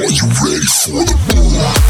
Are you ready for the boom?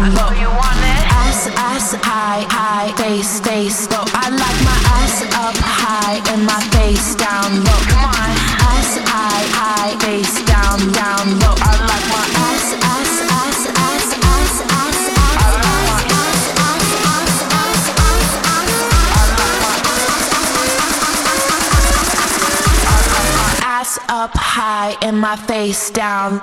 I know you want it. Ass, ass, high, high, face, face, low. I like my ass up high and my face down low. Come on. Ass, high, high, face down, down low. I like my ass, ass, ass, ass, ass, ass, ass. I like my ass, ass, ass, ass, ass, ass. I like my ass up high and my face down.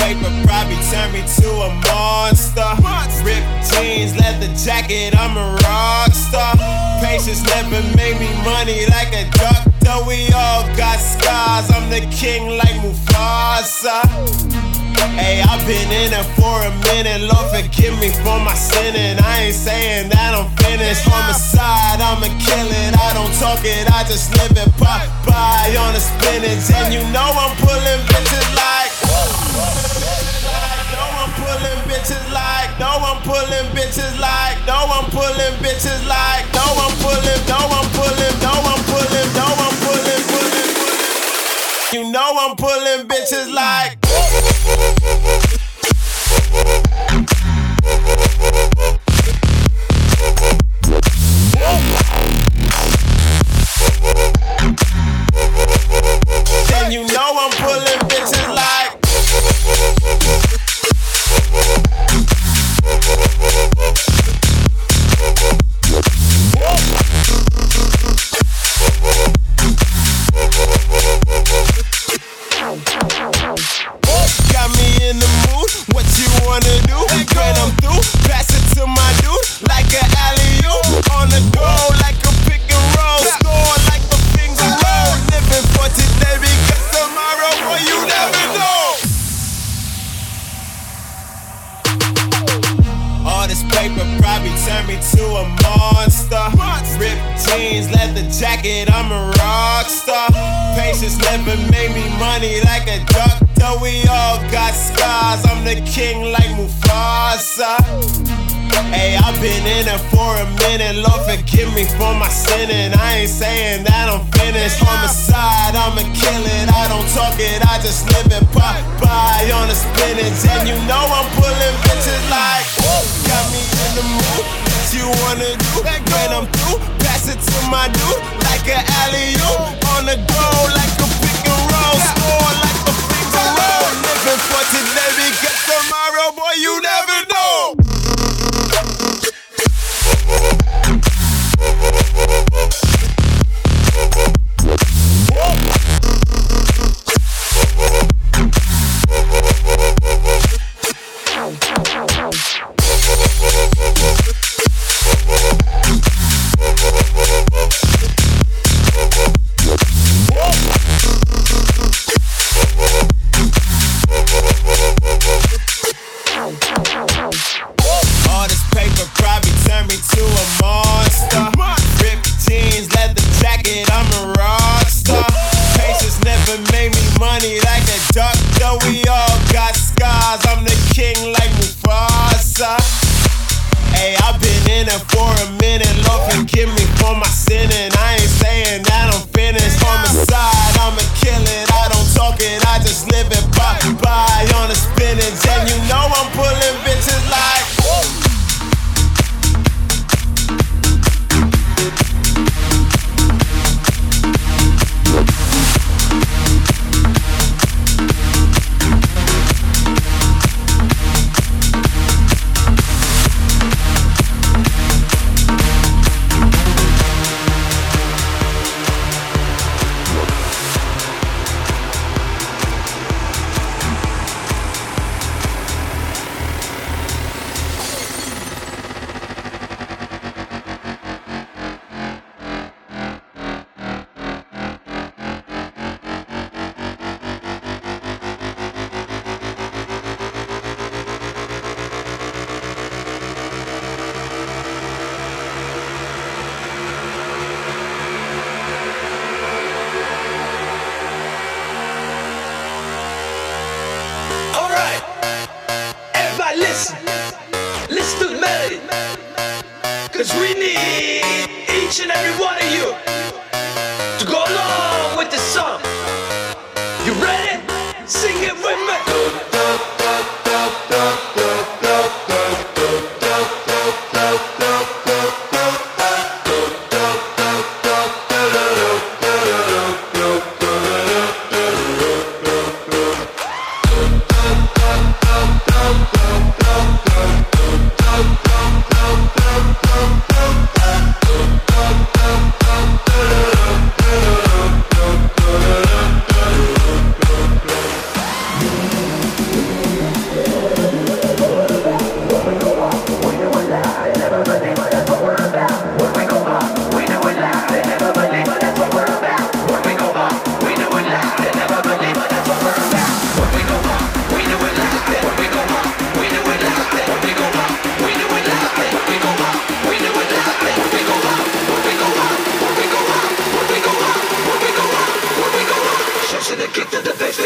paper probably turned me to a monster. Ripped jeans, leather jacket, I'm a rock star. Patience never made me money like a doctor. We all got scars, I'm the king like Mufasa. Hey, I've been in it for a minute. Lord, forgive me for my sinning. I ain't saying that I'm finished. Homicide, I'ma kill it. I don't talk it, I just live it. Pop by on the spinach. And you know I'm pulling bitches like. Bitches like. No, I'm pulling bitches like. No, I'm pulling bitches like. No, I'm pulling. No, I'm pulling. No, I'm pulling. No, I'm pulling. Pulling. pulling. You know I'm pulling bitches like. Got scars. I'm the king like Mufasa. Hey, I've been in it for a minute. Lord, forgive me for my sinning. I ain't saying that I'm finished. Homicide, I'ma kill it. I don't talk it, I just live it. Pop by on the spinach. And you know I'm pulling bitches like. Got me in the mood. What you wanna do? When I'm through, pass it to my dude. Like an alley oop on the go, like a pick and roll. Score like roll. Living for today because tomorrow, boy, you never know.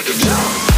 like a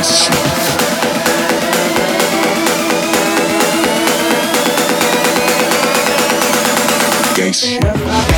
gangsta shit. Gangsta shit.